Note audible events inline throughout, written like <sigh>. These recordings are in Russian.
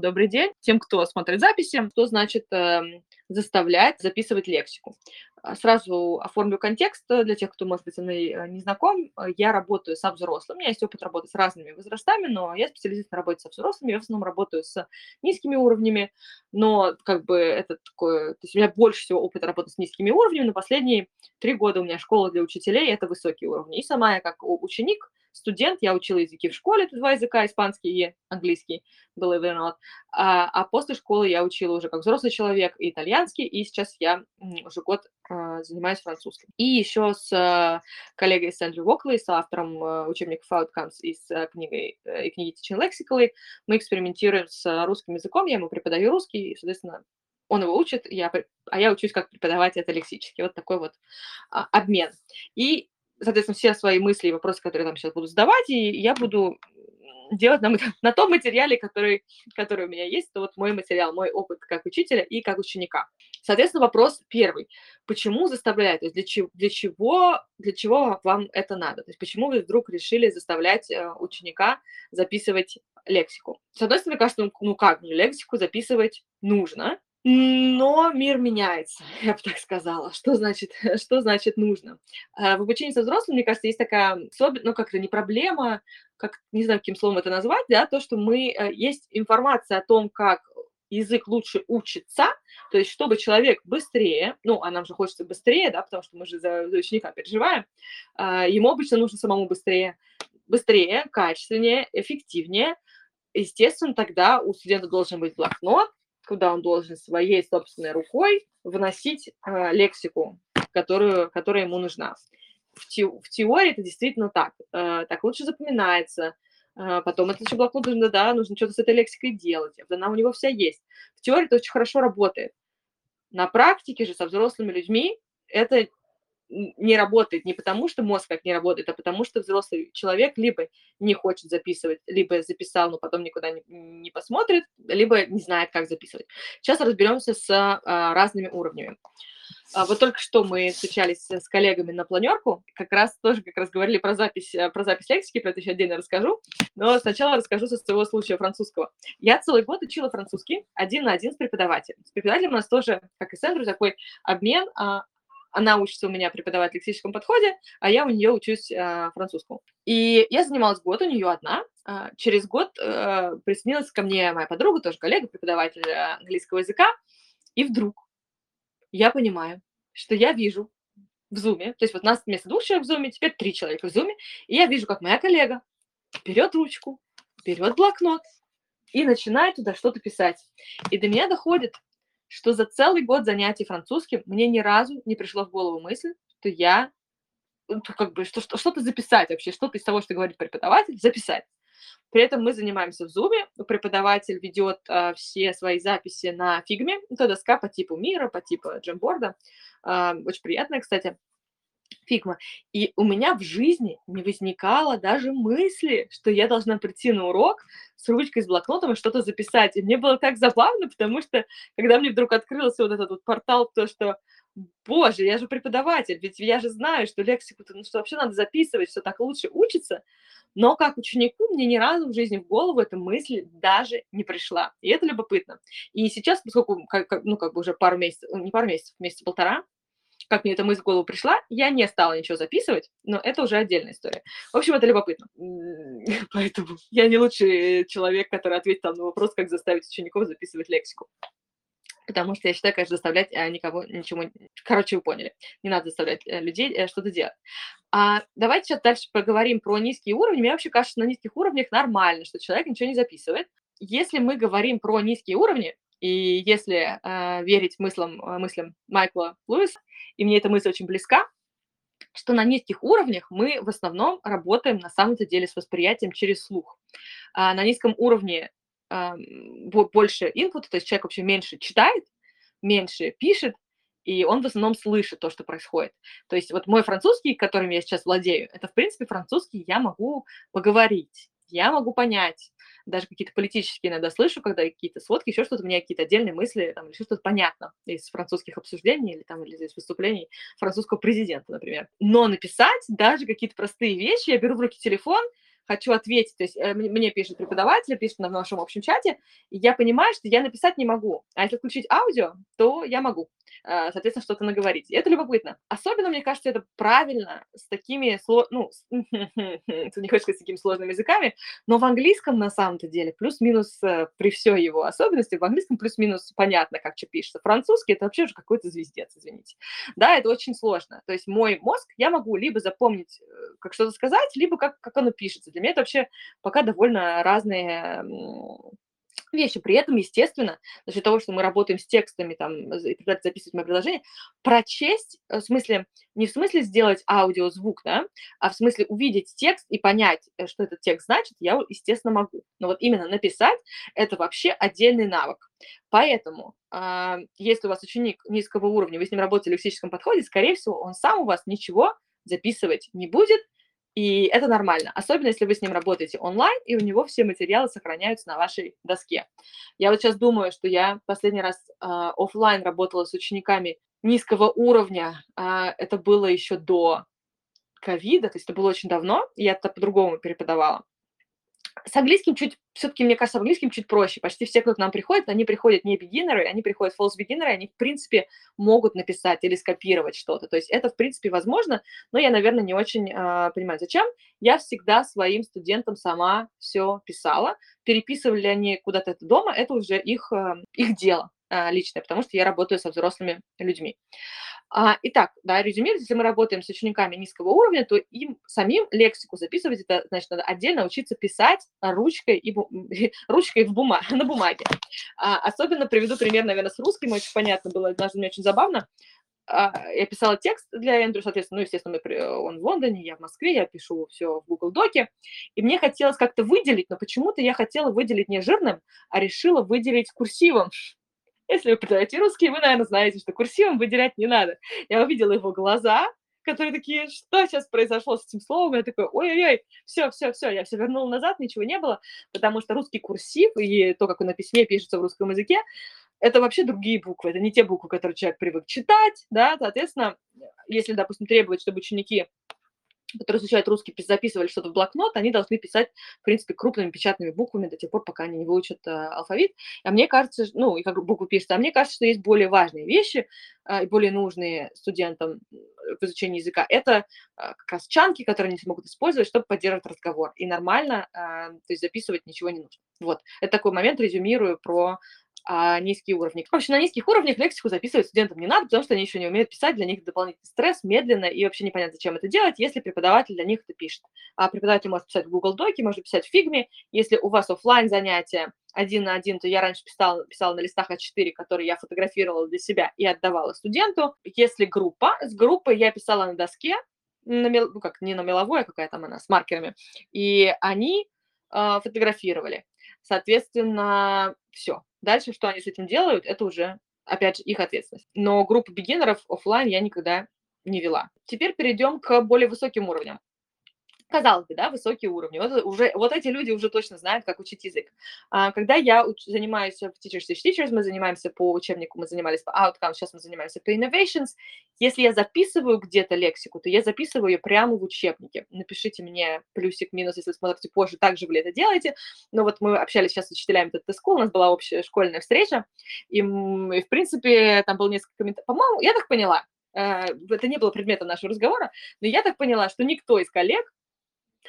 Добрый день тем, кто смотрит записи, что значит э, заставлять записывать лексику. А, сразу оформлю контекст для тех, кто, может быть, со мной э, не знаком. Я работаю со взрослыми, у меня есть опыт работы с разными возрастами, но я специализируюсь на работе со взрослыми, я в основном работаю с низкими уровнями, но как бы это такое... То есть у меня больше всего опыта работы с низкими уровнями, но последние три года у меня школа для учителей – это высокие уровни. И сама я как ученик студент, я учила языки в школе, это два языка, испанский и английский, it or not. А, а после школы я учила уже как взрослый человек и итальянский, и сейчас я уже год а, занимаюсь французским. И еще с а, коллегой Сэндрю Уокли, с автором а, учебников Outcomes и с а, книгой, а, и книги Teaching Lexically, мы экспериментируем с русским языком, я ему преподаю русский, и, соответственно, он его учит, я, а я учусь как преподавать это лексически. Вот такой вот а, обмен. И соответственно, все свои мысли и вопросы, которые я там сейчас буду задавать, и я буду делать на, <laughs> на том материале, который, который у меня есть, это вот мой материал, мой опыт как учителя и как ученика. Соответственно, вопрос первый. Почему заставляют? То есть для, чего, для, чего, для чего вам это надо? То есть почему вы вдруг решили заставлять э, ученика записывать лексику? С одной стороны, кажется, ну, ну как, лексику записывать нужно, но мир меняется, <laughs> я бы так сказала. Что значит, <laughs> что значит нужно? А, в обучении со взрослыми, мне кажется, есть такая особенность, ну, как-то не проблема, как, не знаю, каким словом это назвать, да, то, что мы, э, есть информация о том, как язык лучше учится, то есть чтобы человек быстрее, ну, а нам же хочется быстрее, да, потому что мы же за, за ученика переживаем, а, ему обычно нужно самому быстрее, быстрее, качественнее, эффективнее. Естественно, тогда у студента должен быть блокнот, куда он должен своей собственной рукой вносить э, лексику, которую, которая ему нужна. В, те, в теории это действительно так. Э, так лучше запоминается. Э, потом это еще блокнот нужно, да, нужно что-то с этой лексикой делать. Она у него вся есть. В теории это очень хорошо работает. На практике же со взрослыми людьми это не работает не потому, что мозг как не работает, а потому что взрослый человек либо не хочет записывать, либо записал, но потом никуда не, не посмотрит, либо не знает, как записывать. Сейчас разберемся с а, разными уровнями. А, вот только что мы встречались с коллегами на планерку, как раз тоже как раз говорили про запись, э, про запись лексики, про это еще отдельно расскажу, но сначала расскажу со своего случая французского. Я целый год учила французский один на один с преподавателем. С преподавателем у нас тоже, как и с Эндрю, такой обмен а, она учится у меня преподавать в лексическом подходе, а я у нее учусь э, французскому. И я занималась год у нее одна. Э, через год э, присоединилась ко мне моя подруга, тоже коллега, преподаватель э, английского языка. И вдруг я понимаю, что я вижу в зуме, то есть вот нас вместо двух человек в зуме, теперь три человека в зуме, и я вижу, как моя коллега берет ручку, берет блокнот и начинает туда что-то писать. И до меня доходит, что за целый год занятий французским мне ни разу не пришло в голову мысль, что я ну, как бы что, что-то записать вообще, что-то из того, что говорит преподаватель, записать. При этом мы занимаемся в Zoom, преподаватель ведет э, все свои записи на фигме, это доска по типу Miro, по типу Jamboard а, э, очень приятная, кстати Figma. И у меня в жизни не возникало даже мысли, что я должна прийти на урок с ручкой, с блокнотом и что-то записать. И мне было так забавно, потому что, когда мне вдруг открылся вот этот вот портал, то, что Боже, я же преподаватель, ведь я же знаю, что лексику ну, что вообще надо записывать, что так лучше учиться. Но как ученику мне ни разу в жизни в голову эта мысль даже не пришла. И это любопытно. И сейчас, поскольку, как, ну, как бы уже пару месяцев, не пару месяцев, месяца полтора, как мне эта мысль в голову пришла, я не стала ничего записывать, но это уже отдельная история. В общем, это любопытно. <laughs> Поэтому я не лучший человек, который ответит на вопрос, как заставить учеников записывать лексику. Потому что я считаю, конечно, заставлять а, никого ничего... Короче, вы поняли. Не надо заставлять э, людей э, что-то делать. А давайте сейчас дальше поговорим про низкие уровни. Мне вообще кажется, на низких уровнях нормально, что человек ничего не записывает. Если мы говорим про низкие уровни, и если э, верить мыслям, э, мыслям Майкла Луиса, и мне эта мысль очень близка, что на низких уровнях мы в основном работаем на самом-то деле с восприятием через слух. А на низком уровне э, больше инпута, то есть человек вообще меньше читает, меньше пишет, и он в основном слышит то, что происходит. То есть вот мой французский, которым я сейчас владею, это, в принципе, французский я могу поговорить, я могу понять, даже какие-то политические иногда слышу, когда какие-то сводки, еще что-то, у меня какие-то отдельные мысли, там, или что-то понятно из французских обсуждений или там, или из выступлений французского президента, например. Но написать даже какие-то простые вещи, я беру в руки телефон, хочу ответить, то есть э, мне пишет преподаватель, пишет на нашем общем чате, и я понимаю, что я написать не могу, а если включить аудио, то я могу, соответственно, что-то наговорить. И это любопытно. Особенно, мне кажется, это правильно с такими, ну, <laughs> не хочешь сказать, с такими сложными языками, но в английском на самом-то деле плюс-минус э, при всей его особенности, в английском плюс-минус понятно, как что пишется. Французский это вообще уже какой-то звездец, извините. Да, это очень сложно. То есть мой мозг я могу либо запомнить, как что-то сказать, либо как, как оно пишется. Для меня это вообще пока довольно разные вещи. При этом, естественно, за счет того, что мы работаем с текстами, там, записывать мое предложение, прочесть, э, в смысле, не в смысле сделать аудиозвук, да, а в смысле увидеть текст и понять, э, что этот текст значит, я, естественно, могу. Но вот именно написать – это вообще отдельный навык. Поэтому, э, если у вас ученик низкого уровня, вы с ним работаете в лексическом подходе, скорее всего, он сам у вас ничего записывать не будет, и это нормально, особенно если вы с ним работаете онлайн, и у него все материалы сохраняются на вашей доске. Я вот сейчас думаю, что я последний раз э, офлайн работала с учениками низкого уровня. Э, это было еще до ковида, то есть это было очень давно, я это по-другому преподавала. С английским чуть, все-таки, мне кажется, с английским чуть проще. Почти все, кто к нам приходит, они приходят не beginner, они приходят false beginner, они, в принципе, могут написать или скопировать что-то. То есть это, в принципе, возможно, но я, наверное, не очень э, понимаю, зачем. Я всегда своим студентам сама все писала. Переписывали они куда-то это дома, это уже их, э, их дело личное, потому что я работаю со взрослыми людьми. А, итак, да, резюмировать, если мы работаем с учениками низкого уровня, то им самим лексику записывать, это значит, надо отдельно учиться писать ручкой, и бу... <laughs> ручкой в бума... <laughs> на бумаге. А, особенно приведу пример, наверное, с русским, очень понятно было, однажды мне очень забавно. А, я писала текст для Эндрю, соответственно, ну, естественно, он в Лондоне, я в Москве, я пишу все в Google Доке, и мне хотелось как-то выделить, но почему-то я хотела выделить не жирным, а решила выделить курсивом. Если вы преподаете русский, вы, наверное, знаете, что курсивом выделять не надо. Я увидела его глаза, которые такие, что сейчас произошло с этим словом? Я такой, ой-ой-ой, все, все, все, я все вернула назад, ничего не было, потому что русский курсив и то, как он на письме пишется в русском языке, это вообще другие буквы, это не те буквы, которые человек привык читать, да, соответственно, если, допустим, требовать, чтобы ученики которые изучают русский, записывали что-то в блокнот, они должны писать, в принципе, крупными печатными буквами до тех пор, пока они не выучат э, алфавит. А мне кажется, ну, и как буквы пишется, а мне кажется, что есть более важные вещи, э, более нужные студентам в изучении языка. Это э, как раз чанки, которые они смогут использовать, чтобы поддерживать разговор. И нормально, э, то есть записывать ничего не нужно. Вот, это такой момент, резюмирую про а, низкие уровни. В общем, на низких уровнях лексику записывать студентам не надо, потому что они еще не умеют писать, для них дополнительный стресс, медленно, и вообще непонятно, зачем это делать, если преподаватель для них это пишет. А преподаватель может писать в Google Доке, может писать в Фигме. Если у вас офлайн занятия один на один, то я раньше писала, писала на листах А4, которые я фотографировала для себя и отдавала студенту. Если группа, с группой я писала на доске, на мел, ну как, не на меловой, а какая там она, с маркерами, и они э, фотографировали. Соответственно, все. Дальше, что они с этим делают, это уже, опять же, их ответственность. Но группу бигинеров офлайн я никогда не вела. Теперь перейдем к более высоким уровням казалось бы, да, высокие уровни. Вот, уже, вот эти люди уже точно знают, как учить язык. А, когда я уч, занимаюсь в Teachers Teach Teachers, мы занимаемся по учебнику, мы занимались по Outcomes, сейчас мы занимаемся по Innovations. Если я записываю где-то лексику, то я записываю ее прямо в учебнике. Напишите мне плюсик, минус, если смотрите позже, так же вы это делаете. Но вот мы общались сейчас с учителями ТТ School, у нас была общая школьная встреча, и, и в принципе там было несколько комментариев. По-моему, я так поняла, э, это не было предметом нашего разговора, но я так поняла, что никто из коллег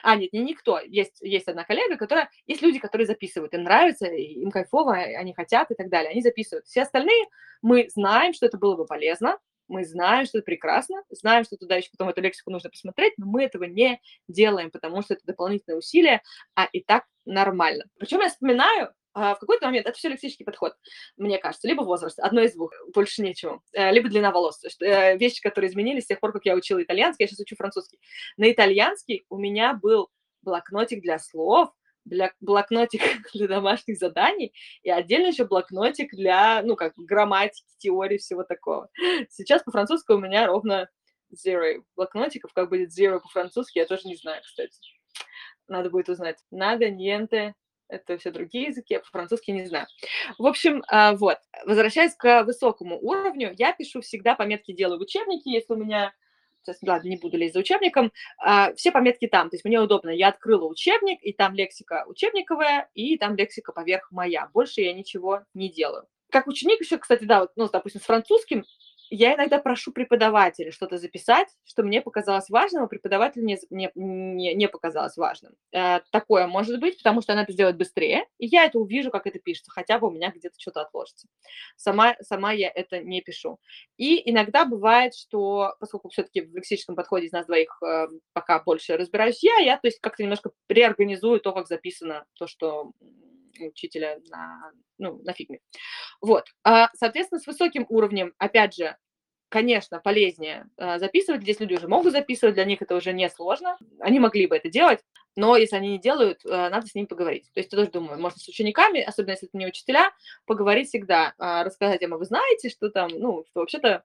а, нет, не никто. Есть, есть одна коллега, которая... Есть люди, которые записывают. Им нравится, им кайфово, они хотят и так далее. Они записывают. Все остальные, мы знаем, что это было бы полезно, мы знаем, что это прекрасно, знаем, что туда еще потом эту лексику нужно посмотреть, но мы этого не делаем, потому что это дополнительное усилие, а и так нормально. Причем я вспоминаю, а, в какой-то момент это все лексический подход, мне кажется, либо возраст, одно из двух, больше нечего, э, либо длина волос, э, вещи, которые изменились с тех пор, как я учила итальянский, я сейчас учу французский. На итальянский у меня был блокнотик для слов, для блокнотик <laughs> для домашних заданий и отдельно еще блокнотик для, ну, как грамматики, теории, всего такого. Сейчас по-французски у меня ровно zero блокнотиков. Как будет zero по-французски, я тоже не знаю, кстати. Надо будет узнать. Надо, niente, это все другие языки, а по-французски не знаю. В общем, а, вот, возвращаясь к высокому уровню, я пишу всегда пометки делаю в учебнике, если у меня сейчас, ладно, не буду лезть за учебником, а, все пометки там, то есть мне удобно, я открыла учебник, и там лексика учебниковая, и там лексика поверх моя, больше я ничего не делаю. Как ученик еще, кстати, да, вот, ну, допустим, с французским я иногда прошу преподавателя что-то записать, что мне показалось важным, а преподавателю не, не, не, показалось важным. Э, такое может быть, потому что она это сделает быстрее, и я это увижу, как это пишется, хотя бы у меня где-то что-то отложится. Сама, сама я это не пишу. И иногда бывает, что, поскольку все-таки в лексическом подходе из нас двоих э, пока больше разбираюсь я, я то есть как-то немножко реорганизую то, как записано то, что учителя на, ну, на фигме. Вот. А, соответственно, с высоким уровнем, опять же, конечно, полезнее а, записывать. Здесь люди уже могут записывать, для них это уже не сложно. Они могли бы это делать, но если они не делают, а, надо с ними поговорить. То есть я тоже думаю, можно с учениками, особенно если это не учителя, поговорить всегда, рассказать им, а вы знаете, что там, ну, что вообще-то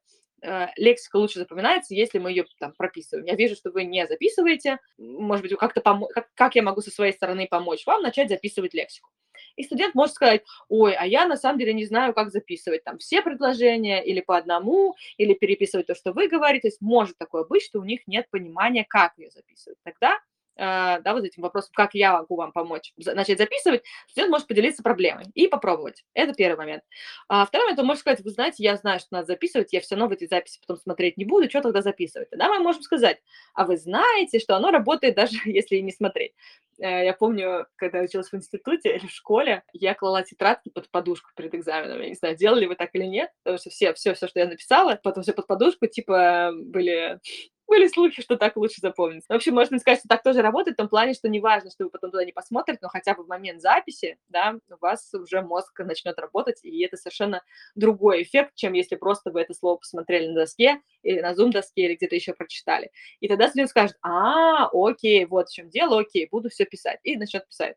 лексика лучше запоминается, если мы ее там прописываем. Я вижу, что вы не записываете. Может быть, как-то помо- как, как я могу со своей стороны помочь вам начать записывать лексику. И студент может сказать, ой, а я на самом деле не знаю, как записывать там все предложения или по одному, или переписывать то, что вы говорите. То есть может такое быть, что у них нет понимания, как ее записывать. Тогда да, вот этим вопросом, как я могу вам помочь начать записывать, студент может поделиться проблемой и попробовать. Это первый момент. А второй момент, он может сказать, вы знаете, я знаю, что надо записывать, я все равно в эти записи потом смотреть не буду, что тогда записывать? Тогда мы можем сказать, а вы знаете, что оно работает даже <laughs> если не смотреть. Э, я помню, когда я училась в институте или в школе, я клала тетрадки под подушку перед экзаменом. Я не знаю, делали вы так или нет, потому что все, все, все, что я написала, потом все под подушку, типа, были были слухи, что так лучше запомнить. В общем, можно сказать, что так тоже работает в том плане, что не важно, что вы потом туда не посмотрите, но хотя бы в момент записи, да, у вас уже мозг начнет работать, и это совершенно другой эффект, чем если просто вы это слово посмотрели на доске или на зум-доске или где-то еще прочитали. И тогда студент скажет, а, окей, вот в чем дело, окей, буду все писать, и начнет писать.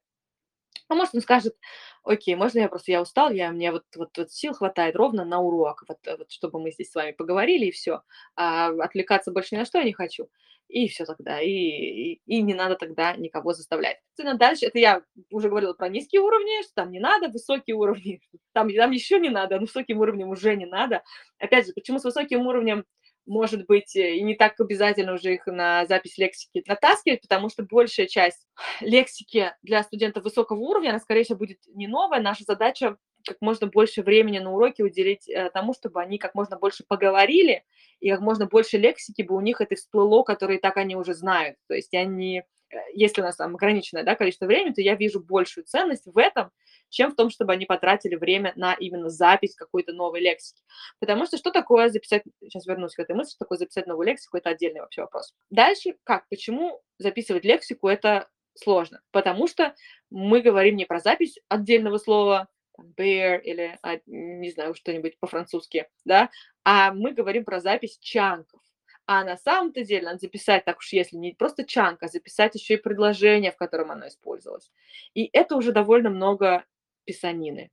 А может, он скажет, окей, можно я просто, я устал, я, мне вот, вот, вот сил хватает ровно на урок, вот, вот чтобы мы здесь с вами поговорили, и все. А отвлекаться больше ни на что я не хочу. И все тогда, и, и, и не надо тогда никого заставлять. Дальше, это я уже говорила про низкие уровни, что там не надо, высокие уровни, <laughs> там, там еще не надо, но высоким уровнем уже не надо. Опять же, почему с высоким уровнем может быть, э, и не так обязательно уже их на запись лексики натаскивать, потому что большая часть лексики для студентов высокого уровня, она, скорее всего, будет не новая. Наша задача как можно больше времени на уроке уделить э, тому, чтобы они как можно больше поговорили, и как можно больше лексики бы у них это всплыло, которые так они уже знают. То есть они, э, если у нас там ограниченное да, количество времени, то я вижу большую ценность в этом, чем в том, чтобы они потратили время на именно запись какой-то новой лексики. Потому что что такое записать, сейчас вернусь к этой мысли, что такое записать новую лексику, это отдельный вообще вопрос. Дальше, как, почему записывать лексику, это сложно? Потому что мы говорим не про запись отдельного слова, bear или, а, не знаю, что-нибудь по-французски, да, а мы говорим про запись чанков. А на самом-то деле надо записать, так уж если не просто чанк, а записать еще и предложение, в котором оно использовалось. И это уже довольно много писанины.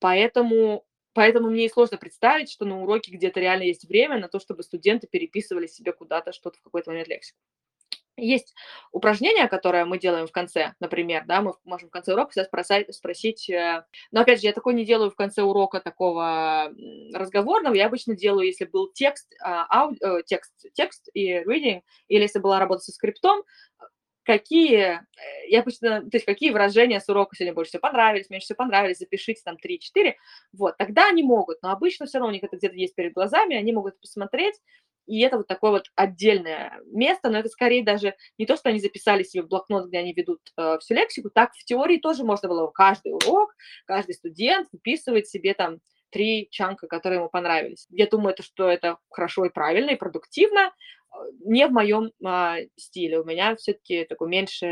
Поэтому, поэтому мне и сложно представить, что на уроке где-то реально есть время на то, чтобы студенты переписывали себе куда-то что-то в какой-то момент лексику. Есть упражнение, которое мы делаем в конце, например, да, мы можем в конце урока всегда спросить, спросить, э, но опять же, я такое не делаю в конце урока такого разговорного, я обычно делаю, если был текст, а, ауди, э, текст, текст и reading, или если была работа со скриптом, какие, э, я обычно, то есть какие выражения с урока сегодня больше всего понравились, меньше всего понравились, запишите там 3-4, вот, тогда они могут, но обычно все равно у них это где-то есть перед глазами, они могут посмотреть, и это вот такое вот отдельное место, но это скорее даже не то, что они записали себе в блокнот, где они ведут э, всю лексику, так в теории тоже можно было каждый урок, каждый студент выписывать себе там три чанка, которые ему понравились. Я думаю, это, что это хорошо и правильно, и продуктивно, не в моем а, стиле. У меня все-таки такой меньше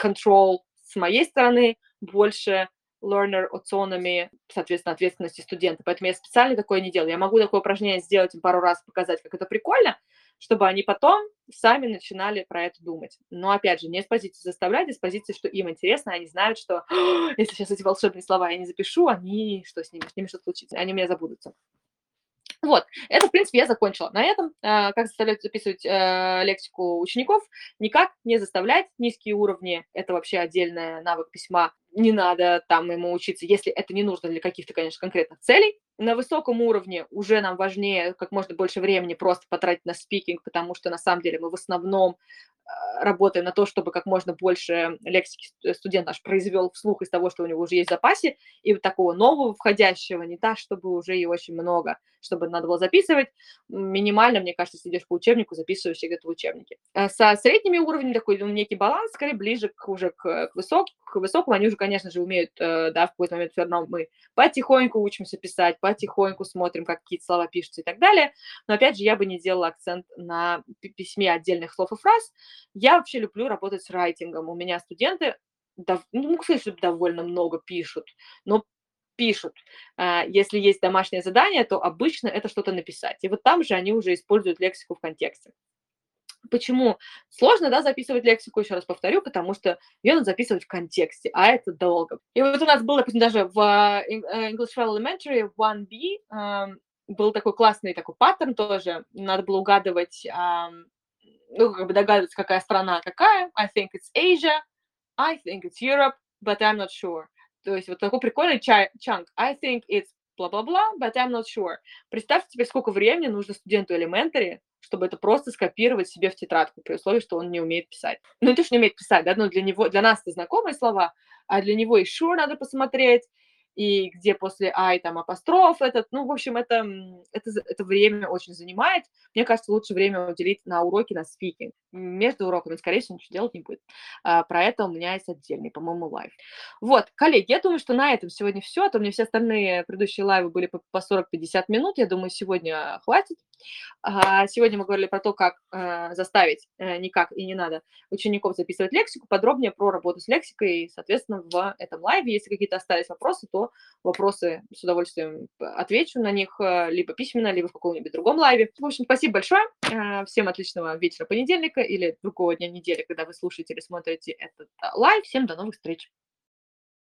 control с моей стороны, больше learner autonomy, соответственно, ответственности студента. Поэтому я специально такое не делаю. Я могу такое упражнение сделать им пару раз, показать, как это прикольно, чтобы они потом сами начинали про это думать. Но, опять же, не с позиции заставлять, а с позиции, что им интересно, они знают, что если сейчас эти волшебные слова я не запишу, они, что с ними, с ними что случится, они меня забудутся. Вот, это, в принципе, я закончила. На этом, э, как заставлять записывать э, лексику учеников, никак не заставлять низкие уровни. Это вообще отдельный навык письма. Не надо там ему учиться, если это не нужно для каких-то, конечно, конкретных целей. На высоком уровне уже нам важнее как можно больше времени просто потратить на спикинг, потому что на самом деле мы в основном работаем на то, чтобы как можно больше лексики студент наш произвел вслух из того, что у него уже есть в запасе, и вот такого нового входящего, не так, чтобы уже и очень много, чтобы надо было записывать. Минимально, мне кажется, если идешь по учебнику, записываешь где-то в учебнике. Э, со средними уровнями такой ну, некий баланс, скорее ближе к, уже к, к, высок, к высокому. Они уже, конечно же, умеют, э, да, в какой-то момент все равно мы потихоньку учимся писать, потихоньку смотрим, как какие-то слова пишутся и так далее. Но, опять же, я бы не делала акцент на письме отдельных слов и фраз, я вообще люблю работать с райтингом. У меня студенты, дов... ну, кстати, довольно много пишут, но пишут. А, если есть домашнее задание, то обычно это что-то написать. И вот там же они уже используют лексику в контексте. Почему сложно, да, записывать лексику, еще раз повторю, потому что ее надо записывать в контексте, а это долго. И вот у нас был, допустим, даже в э, English Travel Elementary 1B был такой классный такой паттерн тоже, надо было угадывать ну, как бы догадываться, какая страна какая. I think it's Asia, I think it's Europe, but I'm not sure. То есть вот такой прикольный чанк. I think it's бла-бла-бла, but I'm not sure. Представьте теперь, сколько времени нужно студенту элементари, чтобы это просто скопировать себе в тетрадку, при условии, что он не умеет писать. Ну, не то, что не умеет писать, да, но для него, для нас это знакомые слова, а для него и sure надо посмотреть, и где после I там апостроф этот, ну, в общем, это, это, это время очень занимает. Мне кажется, лучше время уделить на уроки, на speaking. Между уроками, скорее всего, ничего делать не будет. А, про это у меня есть отдельный, по-моему, live. Вот, коллеги, я думаю, что на этом сегодня все, а то меня все остальные предыдущие live ы были по 40-50 минут, я думаю, сегодня хватит. А, сегодня мы говорили про то, как э, заставить, э, никак и не надо, учеников записывать лексику, подробнее про работу с лексикой, соответственно, в этом live е. Если какие-то остались вопросы, то вопросы с удовольствием отвечу на них э, либо письменно, либо в каком-нибудь другом live е. В общем, спасибо большое. Всем отличного вечера понедельника или другого дня недели, когда вы слушаете или смотрите этот live. Всем до новых встреч.